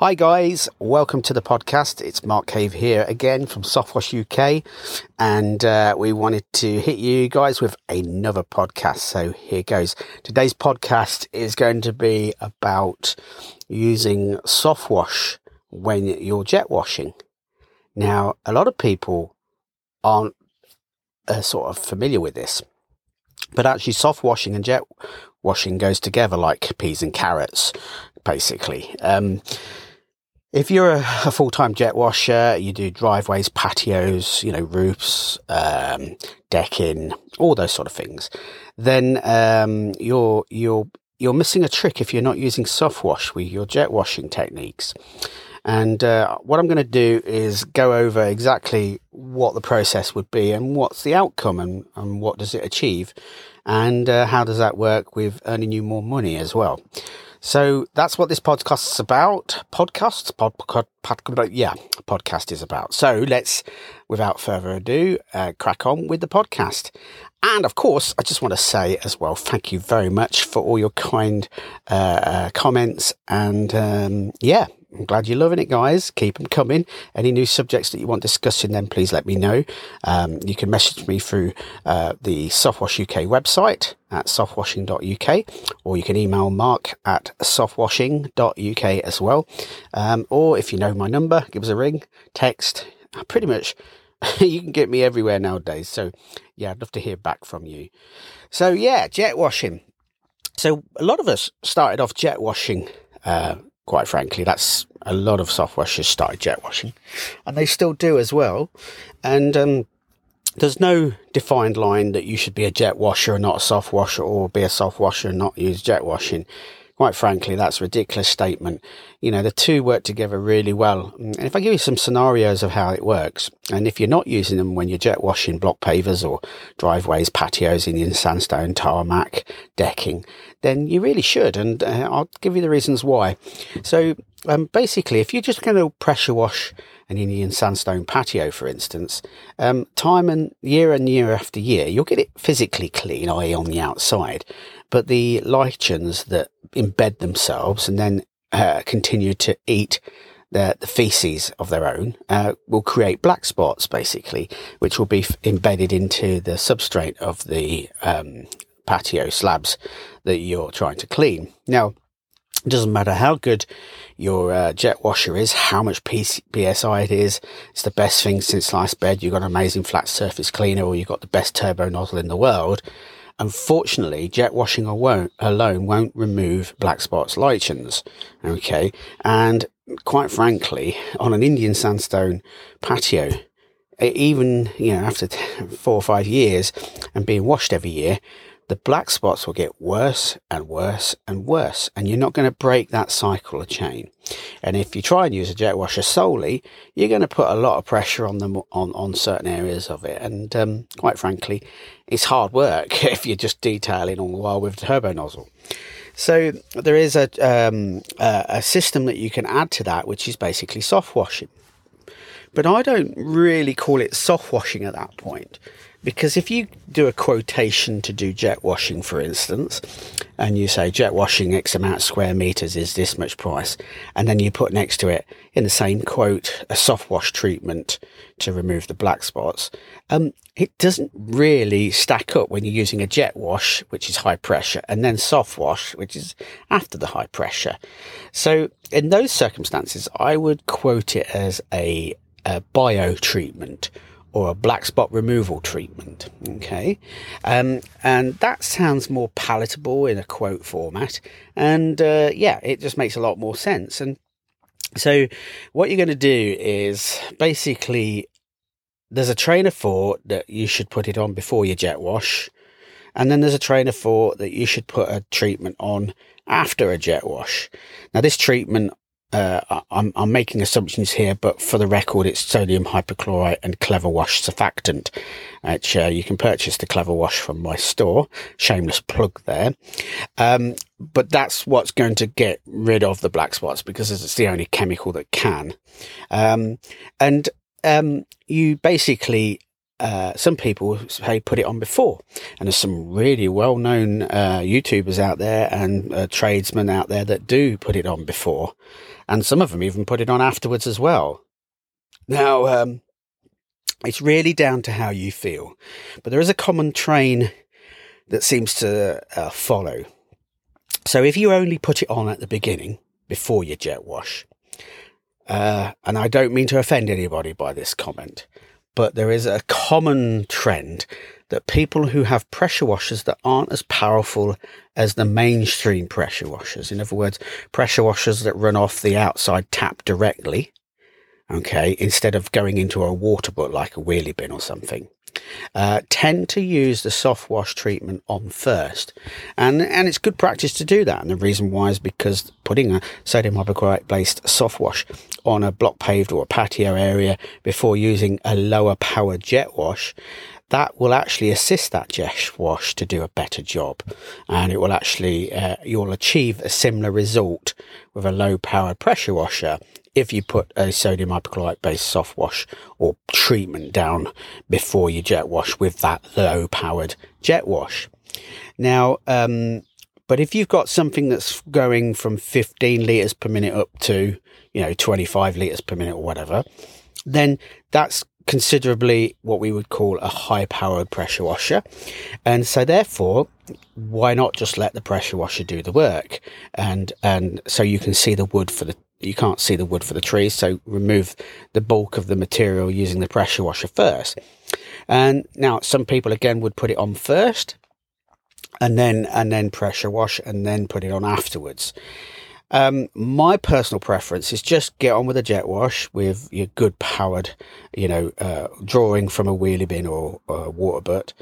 Hi, guys. Welcome to the podcast. It's Mark Cave here again from Softwash UK. And uh, we wanted to hit you guys with another podcast. So here goes. Today's podcast is going to be about using Softwash when you're jet washing. Now, a lot of people aren't uh, sort of familiar with this, but actually, soft washing and jet washing goes together like peas and carrots, basically. Um, if you're a, a full time jet washer, you do driveways, patios, you know, roofs, um, decking, all those sort of things, then um, you're you're you're missing a trick if you're not using soft wash with your jet washing techniques. And uh, what I'm going to do is go over exactly what the process would be and what's the outcome and, and what does it achieve and uh, how does that work with earning you more money as well. So that's what this podcast is about. Podcasts, pod, pod, pod, yeah, podcast is about. So let's, without further ado, uh, crack on with the podcast. And of course, I just want to say as well, thank you very much for all your kind uh, uh, comments. And um, yeah, I'm glad you're loving it, guys. Keep them coming. Any new subjects that you want discussing, then please let me know. Um, you can message me through uh, the Softwash UK website at softwashing.uk, or you can email mark at softwashing.uk as well. Um, or if you know my number, give us a ring, text. Pretty much, you can get me everywhere nowadays. So, yeah, I'd love to hear back from you. So, yeah, jet washing. So, a lot of us started off jet washing. Uh, quite frankly. That's a lot of soft washers started jet washing, and they still do as well. And um, there's no defined line that you should be a jet washer and not a soft washer, or be a soft washer and not use jet washing. Quite frankly, that's a ridiculous statement. You know, the two work together really well. And if I give you some scenarios of how it works, and if you're not using them when you're jet washing block pavers or driveways, patios, Indian sandstone, tarmac, decking, then you really should. And uh, I'll give you the reasons why. So, um, basically, if you're just going to pressure wash an Indian sandstone patio, for instance, um, time and year and year after year, you'll get it physically clean, i.e., on the outside. But the lichens that embed themselves and then uh, continue to eat the, the feces of their own uh, will create black spots, basically, which will be f- embedded into the substrate of the um, patio slabs that you're trying to clean. Now, it doesn't matter how good your uh, jet washer is, how much PSI it is. It's the best thing since sliced bread. You've got an amazing flat surface cleaner or you've got the best turbo nozzle in the world. Unfortunately, jet washing alone, won't remove black spots lichens. Okay. And quite frankly, on an Indian sandstone patio, even, you know, after four or five years and being washed every year, the black spots will get worse and worse and worse, and you're not going to break that cycle of chain. And if you try and use a jet washer solely, you're going to put a lot of pressure on them on, on certain areas of it. And um, quite frankly, it's hard work if you're just detailing all the while with a turbo nozzle. So there is a, um, a system that you can add to that, which is basically soft washing. But I don't really call it soft washing at that point because if you do a quotation to do jet washing, for instance, and you say jet washing X amount of square meters is this much price, and then you put next to it in the same quote a soft wash treatment to remove the black spots, um, it doesn't really stack up when you're using a jet wash, which is high pressure, and then soft wash, which is after the high pressure. So in those circumstances, I would quote it as a, a bio treatment or a black spot removal treatment. Okay. Um, and that sounds more palatable in a quote format. And uh, yeah, it just makes a lot more sense. And so what you're going to do is basically there's a train of thought that you should put it on before your jet wash. And then there's a train of thought that you should put a treatment on after a jet wash. Now, this treatment uh, I'm, I'm, making assumptions here, but for the record, it's sodium hypochlorite and Clever Wash surfactant, which uh, you can purchase the Clever Wash from my store. Shameless plug there. Um, but that's what's going to get rid of the black spots because it's the only chemical that can. Um, and um, you basically uh, some people say put it on before, and there's some really well-known uh, YouTubers out there and uh, tradesmen out there that do put it on before, and some of them even put it on afterwards as well. Now, um, it's really down to how you feel, but there is a common train that seems to uh, follow. So if you only put it on at the beginning before your jet wash, uh, and I don't mean to offend anybody by this comment, but there is a common trend that people who have pressure washers that aren't as powerful as the mainstream pressure washers, in other words, pressure washers that run off the outside tap directly, okay, instead of going into a water butt like a wheelie bin or something, uh, tend to use the soft wash treatment on first. And, and it's good practice to do that. And the reason why is because putting a sodium hypochlorite based soft wash on a block paved or a patio area before using a lower power jet wash that will actually assist that jet wash to do a better job and it will actually uh, you'll achieve a similar result with a low powered pressure washer if you put a sodium hypochlorite based soft wash or treatment down before you jet wash with that low powered jet wash. Now, um, but if you've got something that's going from 15 litres per minute up to, you know, 25 litres per minute or whatever, then that's considerably what we would call a high powered pressure washer. And so therefore, why not just let the pressure washer do the work? And, and so you can see the wood for the you can't see the wood for the trees, so remove the bulk of the material using the pressure washer first. And now some people again would put it on first and then and then pressure wash and then put it on afterwards. Um, my personal preference is just get on with a jet wash with your good powered, you know, uh, drawing from a wheelie bin or, or a water butt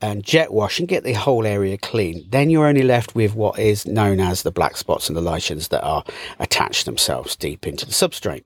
and jet wash and get the whole area clean. Then you're only left with what is known as the black spots and the lichens that are attached themselves deep into the substrate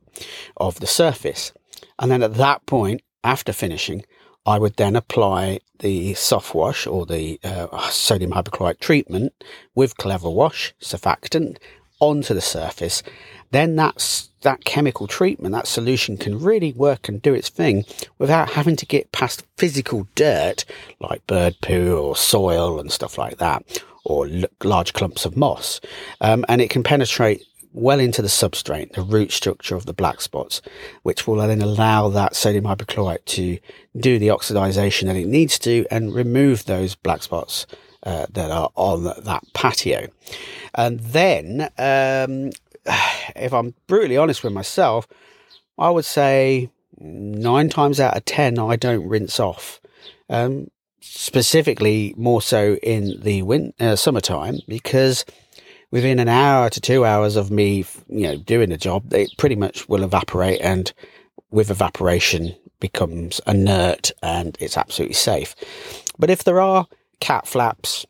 of the surface. And then at that point, after finishing, I would then apply the soft wash or the uh, sodium hypochlorite treatment with Clever Wash surfactant onto the surface, then that's that chemical treatment, that solution can really work and do its thing without having to get past physical dirt like bird poo or soil and stuff like that, or l- large clumps of moss. Um, and it can penetrate well into the substrate, the root structure of the black spots, which will then allow that sodium hypochlorite to do the oxidization that it needs to and remove those black spots uh, that are on that patio. And then, um, if I'm brutally honest with myself, I would say nine times out of ten, I don't rinse off. Um, specifically, more so in the win- uh, summertime, because within an hour to two hours of me, you know, doing the job, it pretty much will evaporate and with evaporation becomes inert and it's absolutely safe. But if there are cat flaps,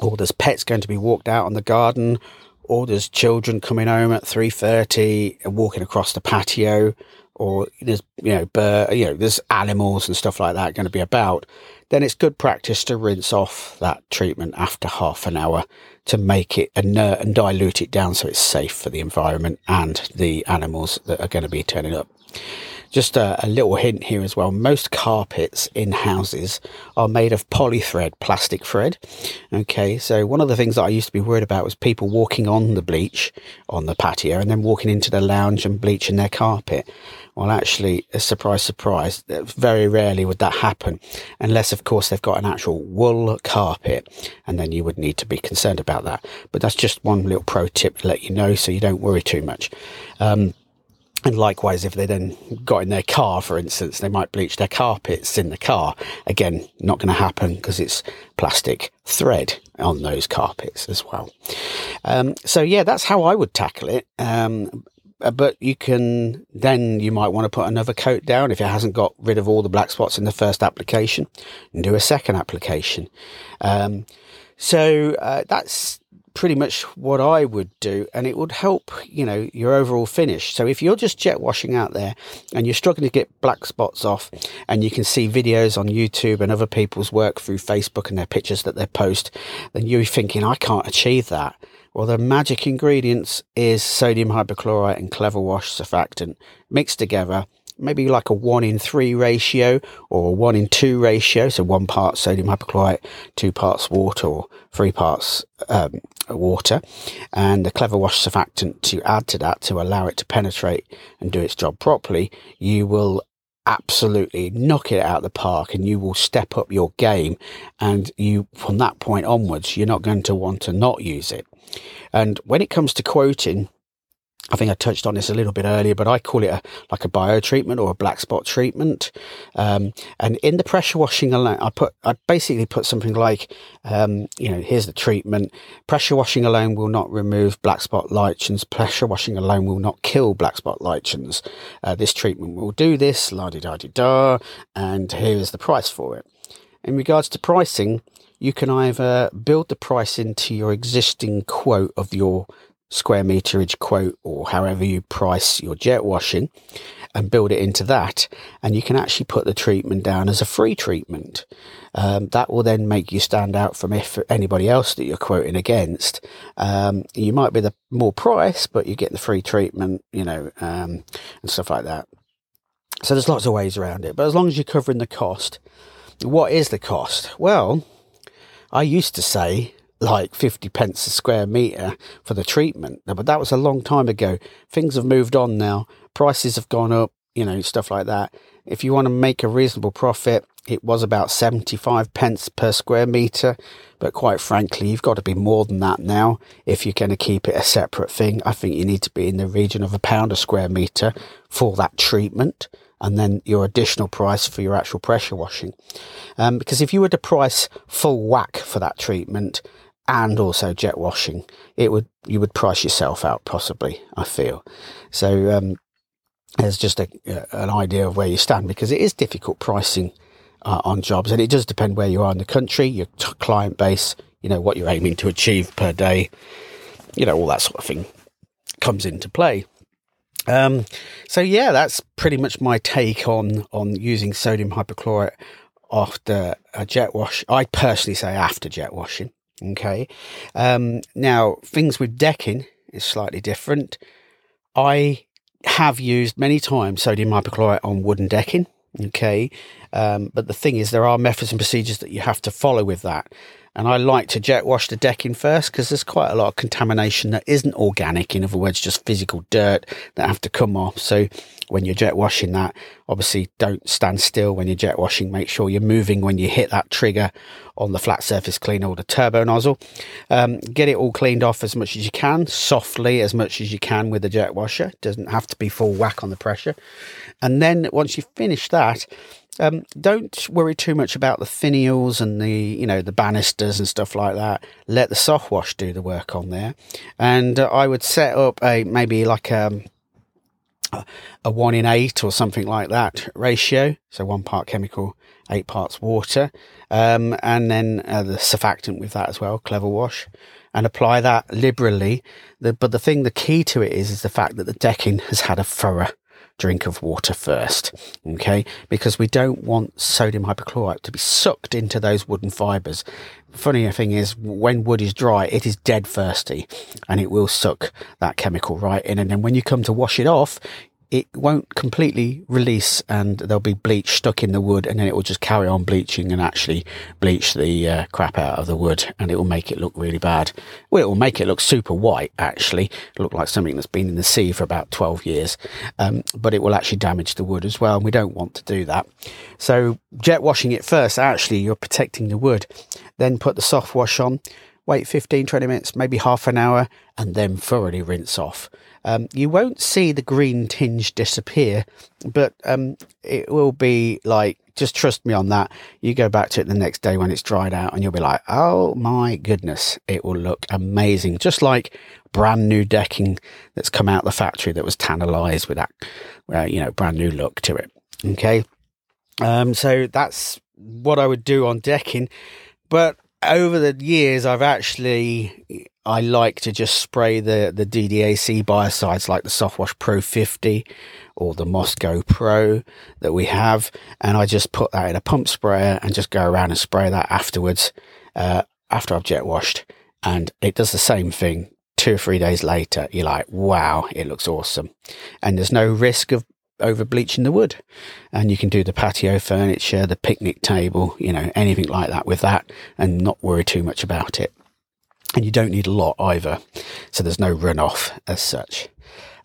or there's pets going to be walked out on the garden, or there's children coming home at 3.30 and walking across the patio, or there's, you know, you know, there's animals and stuff like that going to be about, then it's good practice to rinse off that treatment after half an hour to make it inert and dilute it down so it's safe for the environment and the animals that are going to be turning up. Just a, a, little hint here as well. Most carpets in houses are made of polythread, plastic thread. Okay, so one of the things that I used to be worried about was people walking on the bleach on the patio and then walking into the lounge and bleaching their carpet. Well, actually, surprise, surprise, very rarely would that happen, unless, of course, they've got an actual wool carpet, and then you would need to be concerned about that. But that's just one little pro tip to let you know so you don't worry too much. Um, and likewise, if they then got in their car, for instance, they might bleach their carpets in the car. Again, not going to happen because it's plastic thread on those carpets as well. Um, so yeah, that's how I would tackle it. Um, but you can then you might want to put another coat down if it hasn't got rid of all the black spots in the first application and do a second application. Um, so uh, that's pretty much what I would do, and it would help, you know, your overall finish. So if you're just jet washing out there and you're struggling to get black spots off, and you can see videos on YouTube and other people's work through Facebook and their pictures that they post, then you're thinking, I can't achieve that. Well, the magic ingredients is sodium hypochlorite and clever wash surfactant mixed together maybe like a one in three ratio or a one in two ratio. So one part sodium hypochlorite, two parts water or three parts um, water and the clever wash surfactant to add to that to allow it to penetrate and do its job properly, you will absolutely knock it out of the park and you will step up your game. And you from that point onwards you're not going to want to not use it. And when it comes to quoting I think I touched on this a little bit earlier, but I call it a, like a bio treatment or a black spot treatment. Um, and in the pressure washing alone, I put, I basically put something like, um, you know, here's the treatment. Pressure washing alone will not remove black spot lichens. Pressure washing alone will not kill black spot lichens. Uh, this treatment will do this, la di da di da, and here is the price for it. In regards to pricing, you can either build the price into your existing quote of your square meterage quote or however you price your jet washing and build it into that. And you can actually put the treatment down as a free treatment. Um, that will then make you stand out from if anybody else that you're quoting against. Um, you might be the more price, but you get the free treatment, you know, um, and stuff like that. So there's lots of ways around it. But as long as you're covering the cost, what is the cost? Well, I used to say like 50 pence a square metre for the treatment. But that was a long time ago. Things have moved on now. Prices have gone up, you know, stuff like that. If you want to make a reasonable profit, it was about 75 pence per square metre. But quite frankly, you've got to be more than that now if you're going to keep it a separate thing. I think you need to be in the region of a pound a square metre for that treatment and then your additional price for your actual pressure washing. Um, because if you were to price full whack for that treatment, and also jet washing, it would you would price yourself out possibly. I feel so. Um, there's just a, an idea of where you stand because it is difficult pricing uh, on jobs, and it does depend where you are in the country, your t- client base, you know what you're aiming to achieve per day, you know all that sort of thing comes into play. Um, so yeah, that's pretty much my take on on using sodium hypochlorite after a jet wash. I personally say after jet washing. Okay. Um, now, things with decking is slightly different. I have used many times sodium hypochlorite on wooden decking. Okay. Um, but the thing is, there are methods and procedures that you have to follow with that. And I like to jet wash the decking first because there's quite a lot of contamination that isn't organic. In other words, just physical dirt that have to come off. So when you're jet washing that, obviously don't stand still when you're jet washing. Make sure you're moving when you hit that trigger on the flat surface cleaner or the turbo nozzle. Um, get it all cleaned off as much as you can, softly as much as you can with the jet washer. Doesn't have to be full whack on the pressure. And then once you finish that, um, don't worry too much about the finials and the you know the banisters and stuff like that. Let the soft wash do the work on there, and uh, I would set up a maybe like um, a a one in eight or something like that ratio. So one part chemical, eight parts water, um, and then uh, the surfactant with that as well, clever wash, and apply that liberally. The, but the thing, the key to it is, is the fact that the decking has had a thorough drink of water first. Okay. Because we don't want sodium hypochlorite to be sucked into those wooden fibers. Funny thing is, when wood is dry, it is dead thirsty and it will suck that chemical right in. And then when you come to wash it off, it won't completely release and there'll be bleach stuck in the wood and then it will just carry on bleaching and actually bleach the uh, crap out of the wood and it will make it look really bad. Well, it will make it look super white actually, look like something that's been in the sea for about 12 years. Um, but it will actually damage the wood as well. And we don't want to do that. So jet washing it first, actually you're protecting the wood. Then put the soft wash on, wait 15, 20 minutes, maybe half an hour and then thoroughly rinse off. Um, you won't see the green tinge disappear, but um, it will be like, just trust me on that. You go back to it the next day when it's dried out and you'll be like, oh my goodness, it will look amazing. Just like brand new decking that's come out the factory that was tantalized with that, uh, you know, brand new look to it. Okay. Um, so that's what I would do on decking. But over the years, I've actually I like to just spray the the DDAC biocides like the Softwash Pro 50 or the Mosgo Pro that we have, and I just put that in a pump sprayer and just go around and spray that afterwards uh, after I've jet washed, and it does the same thing. Two or three days later, you're like, wow, it looks awesome, and there's no risk of over bleaching the wood. And you can do the patio furniture, the picnic table, you know, anything like that with that and not worry too much about it. And you don't need a lot either. So there's no runoff as such.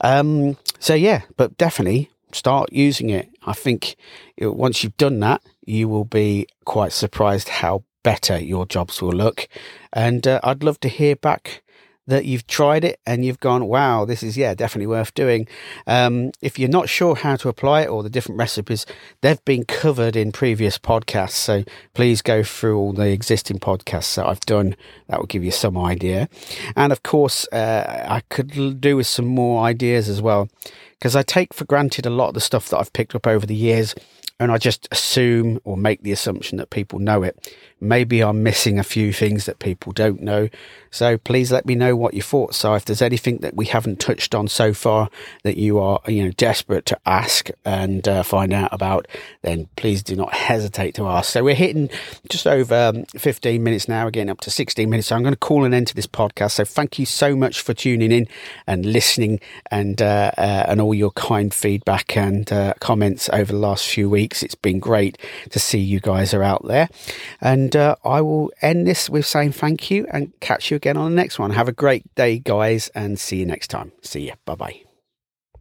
Um, so yeah, but definitely start using it. I think once you've done that, you will be quite surprised how better your jobs will look. And uh, I'd love to hear back that you've tried it and you've gone, wow, this is, yeah, definitely worth doing. Um, if you're not sure how to apply it or the different recipes, they've been covered in previous podcasts. So please go through all the existing podcasts that I've done. That will give you some idea. And of course, uh, I could do with some more ideas as well because I take for granted a lot of the stuff that I've picked up over the years and I just assume or make the assumption that people know it. Maybe I'm missing a few things that people don't know. So please let me know what your thoughts are. If there's anything that we haven't touched on so far that you are, you know, desperate to ask and uh, find out about, then please do not hesitate to ask. So we're hitting just over um, 15 minutes now, again up to 16 minutes. So I'm going to call an end to this podcast. So thank you so much for tuning in and listening and uh, uh, and all your kind feedback and uh, comments over the last few weeks. It's been great to see you guys are out there. And uh, I will end this with saying thank you and catch you again on the next one. Have a great day, guys, and see you next time. See ya. Bye bye.